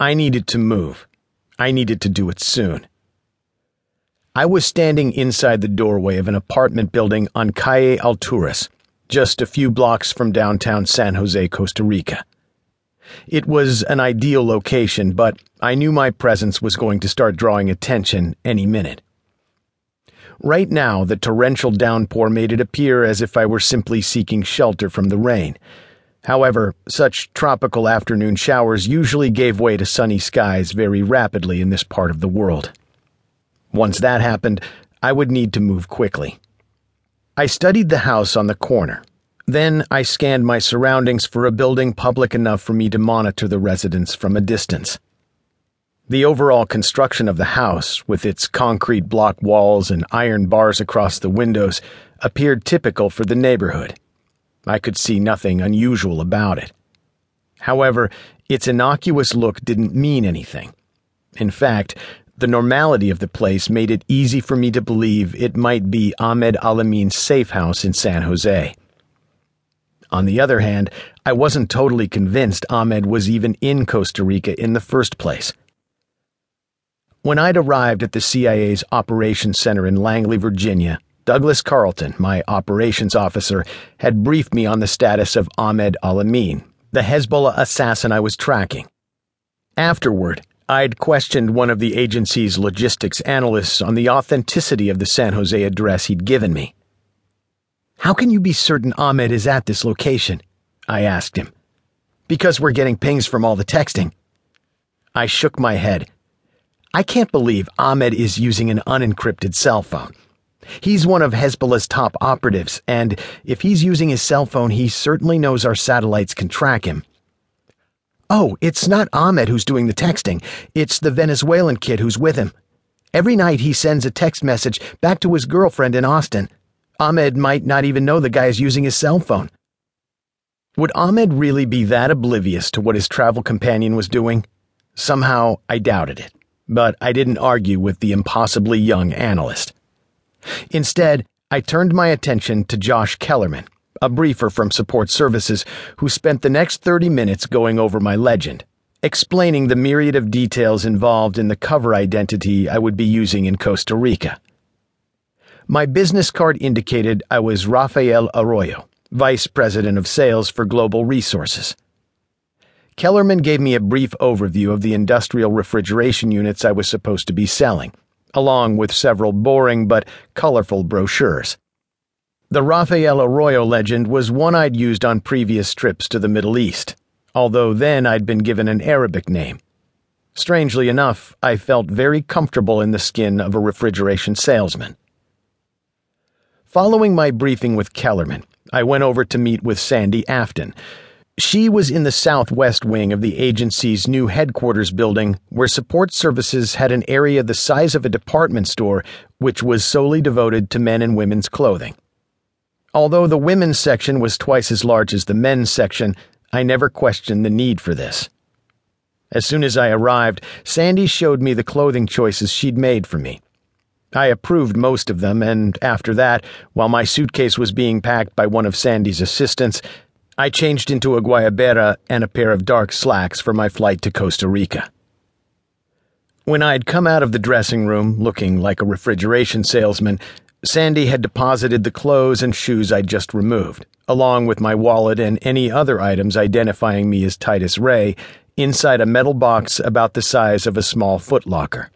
I needed to move. I needed to do it soon. I was standing inside the doorway of an apartment building on Calle Alturas, just a few blocks from downtown San Jose, Costa Rica. It was an ideal location, but I knew my presence was going to start drawing attention any minute. Right now, the torrential downpour made it appear as if I were simply seeking shelter from the rain. However, such tropical afternoon showers usually gave way to sunny skies very rapidly in this part of the world. Once that happened, I would need to move quickly. I studied the house on the corner. Then I scanned my surroundings for a building public enough for me to monitor the residents from a distance. The overall construction of the house, with its concrete block walls and iron bars across the windows, appeared typical for the neighborhood. I could see nothing unusual about it. However, its innocuous look didn't mean anything. In fact, the normality of the place made it easy for me to believe it might be Ahmed Al-Amin's safe house in San Jose. On the other hand, I wasn't totally convinced Ahmed was even in Costa Rica in the first place. When I'd arrived at the CIA's operations center in Langley, Virginia, Douglas Carlton, my operations officer, had briefed me on the status of Ahmed Al-Amin, the Hezbollah assassin I was tracking. Afterward, I'd questioned one of the agency's logistics analysts on the authenticity of the San Jose address he'd given me. How can you be certain Ahmed is at this location? I asked him. Because we're getting pings from all the texting. I shook my head. I can't believe Ahmed is using an unencrypted cell phone. He's one of Hezbollah's top operatives, and if he's using his cell phone, he certainly knows our satellites can track him. Oh, it's not Ahmed who's doing the texting. It's the Venezuelan kid who's with him. Every night he sends a text message back to his girlfriend in Austin. Ahmed might not even know the guy is using his cell phone. Would Ahmed really be that oblivious to what his travel companion was doing? Somehow I doubted it, but I didn't argue with the impossibly young analyst. Instead, I turned my attention to Josh Kellerman, a briefer from support services, who spent the next 30 minutes going over my legend, explaining the myriad of details involved in the cover identity I would be using in Costa Rica. My business card indicated I was Rafael Arroyo, Vice President of Sales for Global Resources. Kellerman gave me a brief overview of the industrial refrigeration units I was supposed to be selling along with several boring but colorful brochures. The Rafael Arroyo legend was one I'd used on previous trips to the Middle East, although then I'd been given an Arabic name. Strangely enough, I felt very comfortable in the skin of a refrigeration salesman. Following my briefing with Kellerman, I went over to meet with Sandy Afton, she was in the southwest wing of the agency's new headquarters building, where support services had an area the size of a department store, which was solely devoted to men and women's clothing. Although the women's section was twice as large as the men's section, I never questioned the need for this. As soon as I arrived, Sandy showed me the clothing choices she'd made for me. I approved most of them, and after that, while my suitcase was being packed by one of Sandy's assistants, I changed into a guayabera and a pair of dark slacks for my flight to Costa Rica. When I'd come out of the dressing room, looking like a refrigeration salesman, Sandy had deposited the clothes and shoes I'd just removed, along with my wallet and any other items identifying me as Titus Ray, inside a metal box about the size of a small footlocker.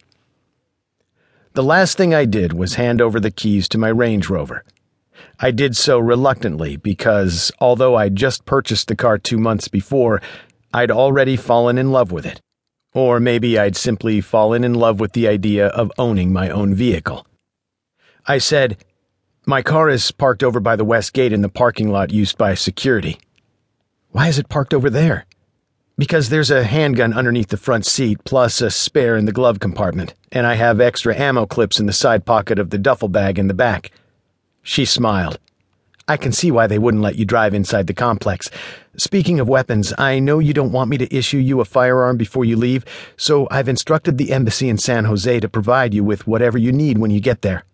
The last thing I did was hand over the keys to my Range Rover. I did so reluctantly because, although I'd just purchased the car two months before, I'd already fallen in love with it. Or maybe I'd simply fallen in love with the idea of owning my own vehicle. I said, My car is parked over by the west gate in the parking lot used by security. Why is it parked over there? Because there's a handgun underneath the front seat, plus a spare in the glove compartment, and I have extra ammo clips in the side pocket of the duffel bag in the back. She smiled. I can see why they wouldn't let you drive inside the complex. Speaking of weapons, I know you don't want me to issue you a firearm before you leave, so I've instructed the embassy in San Jose to provide you with whatever you need when you get there.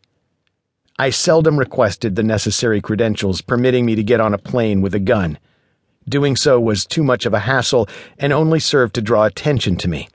I seldom requested the necessary credentials permitting me to get on a plane with a gun. Doing so was too much of a hassle and only served to draw attention to me.